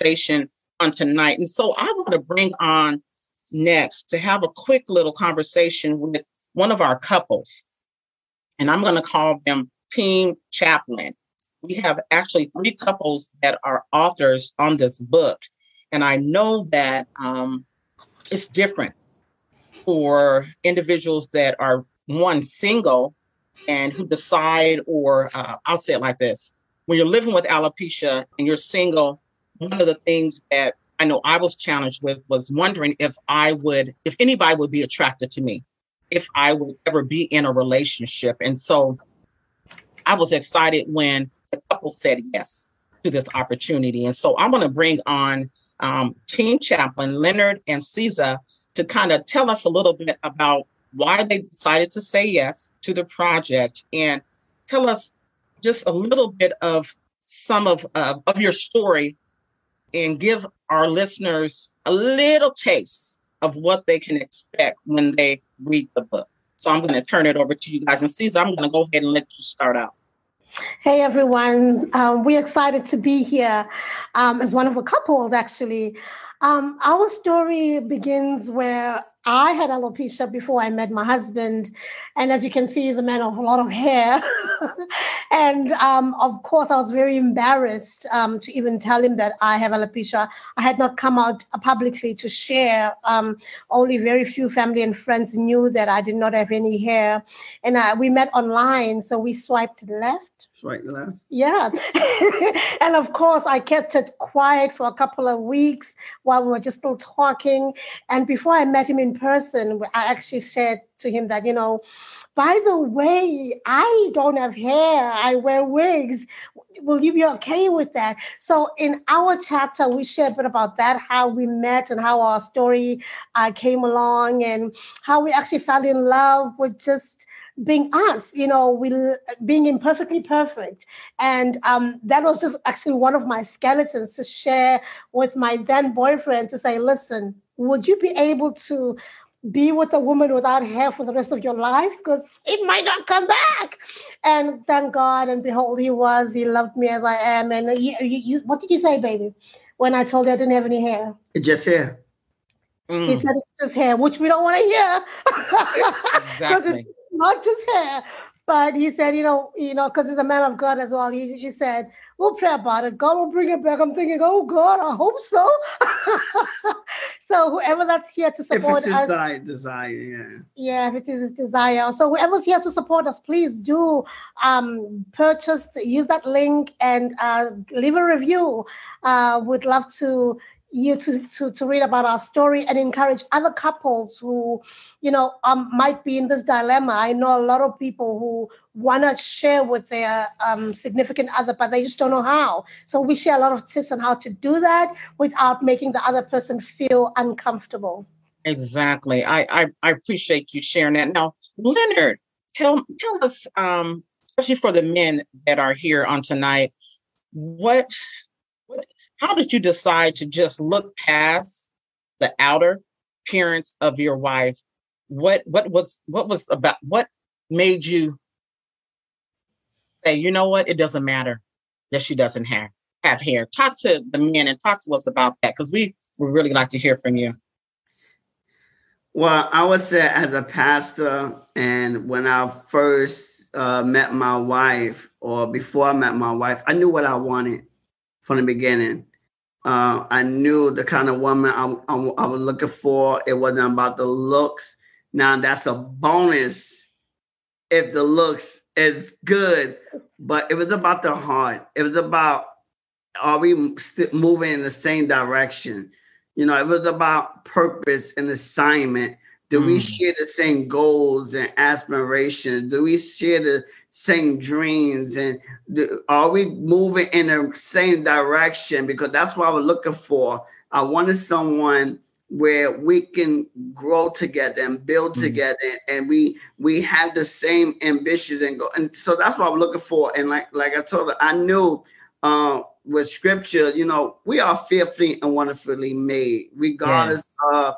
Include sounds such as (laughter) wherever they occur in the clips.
conversation on tonight. And so I want to bring on next to have a quick little conversation with one of our couples. And I'm going to call them Team Chaplin. We have actually three couples that are authors on this book. And I know that um, it's different for individuals that are one single and who decide, or uh, I'll say it like this when you're living with alopecia and you're single, one of the things that I know I was challenged with was wondering if I would, if anybody would be attracted to me, if I would ever be in a relationship. And so I was excited when the couple said yes to this opportunity. And so I'm going to bring on um, team chaplin Leonard and Siza to kind of tell us a little bit about why they decided to say yes to the project and tell us just a little bit of some of uh, of your story and give our listeners a little taste of what they can expect when they read the book. So I'm going to turn it over to you guys. And Siza, I'm going to go ahead and let you start out. Hey everyone, um, we're excited to be here um, as one of the couples actually. Um, our story begins where I had alopecia before I met my husband. And as you can see, he's a man of a lot of hair. (laughs) and um, of course, I was very embarrassed um, to even tell him that I have alopecia. I had not come out publicly to share. Um, only very few family and friends knew that I did not have any hair. And uh, we met online, so we swiped left right left. Yeah. (laughs) and of course, I kept it quiet for a couple of weeks while we were just still talking. And before I met him in person, I actually said to him that, you know, by the way, I don't have hair. I wear wigs. Will you be okay with that? So, in our chapter, we share a bit about that, how we met and how our story uh, came along, and how we actually fell in love with just being us, you know, we being imperfectly perfect. And um, that was just actually one of my skeletons to share with my then boyfriend to say, listen, would you be able to be with a woman without hair for the rest of your life? Because it might not come back. And thank God and behold, he was. He loved me as I am. And you, you, you, what did you say, baby, when I told you I didn't have any hair? It's just hair. Mm. He said it's just hair, which we don't want to hear. (laughs) exactly not just hair. But he said, you know, you know, because he's a man of God as well. He, he said, we'll pray about it. God will bring it back. I'm thinking, oh God, I hope so. (laughs) so whoever that's here to support us, desire, desire, yeah. Yeah, if it is his desire. So whoever's here to support us, please do um, purchase, use that link, and uh, leave a review. Uh, we'd love to you to, to to read about our story and encourage other couples who you know um, might be in this dilemma. I know a lot of people who want to share with their um, significant other but they just don't know how. So we share a lot of tips on how to do that without making the other person feel uncomfortable. Exactly. I i, I appreciate you sharing that. Now leonard tell tell us um especially for the men that are here on tonight what how did you decide to just look past the outer appearance of your wife? What what was what was about what made you say, you know what, it doesn't matter that she doesn't have have hair. Talk to the men and talk to us about that because we would really like to hear from you. Well, I would say as a pastor, and when I first uh, met my wife, or before I met my wife, I knew what I wanted from the beginning. Uh, I knew the kind of woman I, I, I, was looking for. It wasn't about the looks. Now that's a bonus if the looks is good, but it was about the heart. It was about are we st- moving in the same direction? You know, it was about purpose and assignment. Do mm. we share the same goals and aspirations? Do we share the same dreams and are we moving in the same direction? Because that's what i was looking for. I wanted someone where we can grow together and build mm-hmm. together and we we have the same ambitions and go and so that's what i'm looking for. And like like i told her i knew uh with scripture you know we are fearfully and wonderfully made regardless of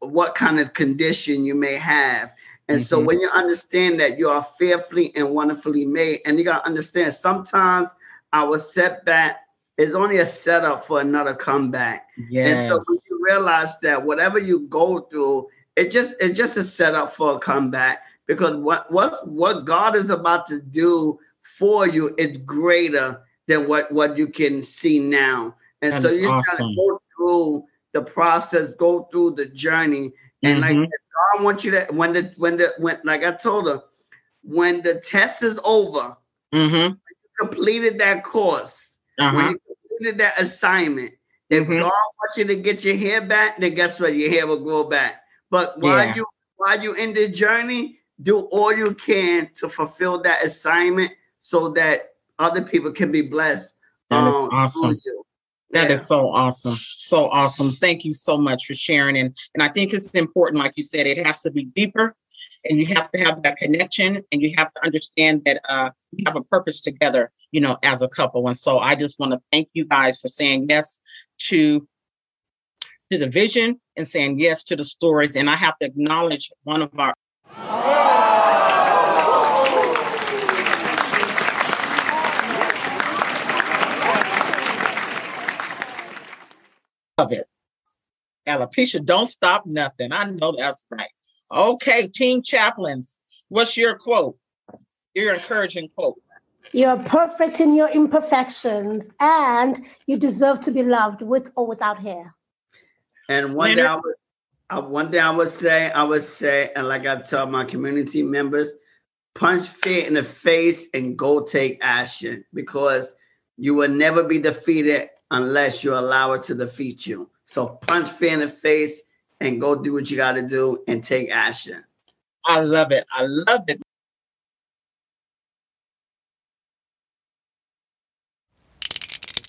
what kind of condition you may have and mm-hmm. so when you understand that you are fearfully and wonderfully made, and you gotta understand sometimes our setback is only a setup for another comeback. Yes. And so when you realize that whatever you go through, it just it's just a setup for a comeback because what what what God is about to do for you is greater than what what you can see now. And That so you awesome. gotta go through the process, go through the journey, and like Mhm. God wants you to when the when the when like I told her, when the test is over, Mm-hmm. completed that course, when Uh-huh. you completed that assignment, if Mhm. God wants you to get your hair back, then guess what? Your hair will grow back. But while Yeah. you while you in the journey, do all you can to fulfill that assignment so that other people can be blessed. That is um, awesome. you. That Yeah. is so awesome. So awesome. Thank you so much for sharing. And and I think it's important, like you said, it has to be deeper and you have to have that connection and you have to understand that uh you have a purpose together, you know, as a couple. And so I just want to thank you guys for saying yes to to the vision and saying yes to the stories. And I have to acknowledge one of our of it. Alopecia, don't stop nothing. I know that's right. Okay, team chaplins, what's your quote? Your encouraging quote. You're perfect in your imperfections, and you deserve to be loved with or without hair. And one thing Leonard? I would, uh, one thing I would say, I would say, and like I tell my community members, punch fear in the face and go take action because you will never be defeated unless you allow it to defeat you. So punch fear in the face and go do what you got to do and take action. I love it. I love it.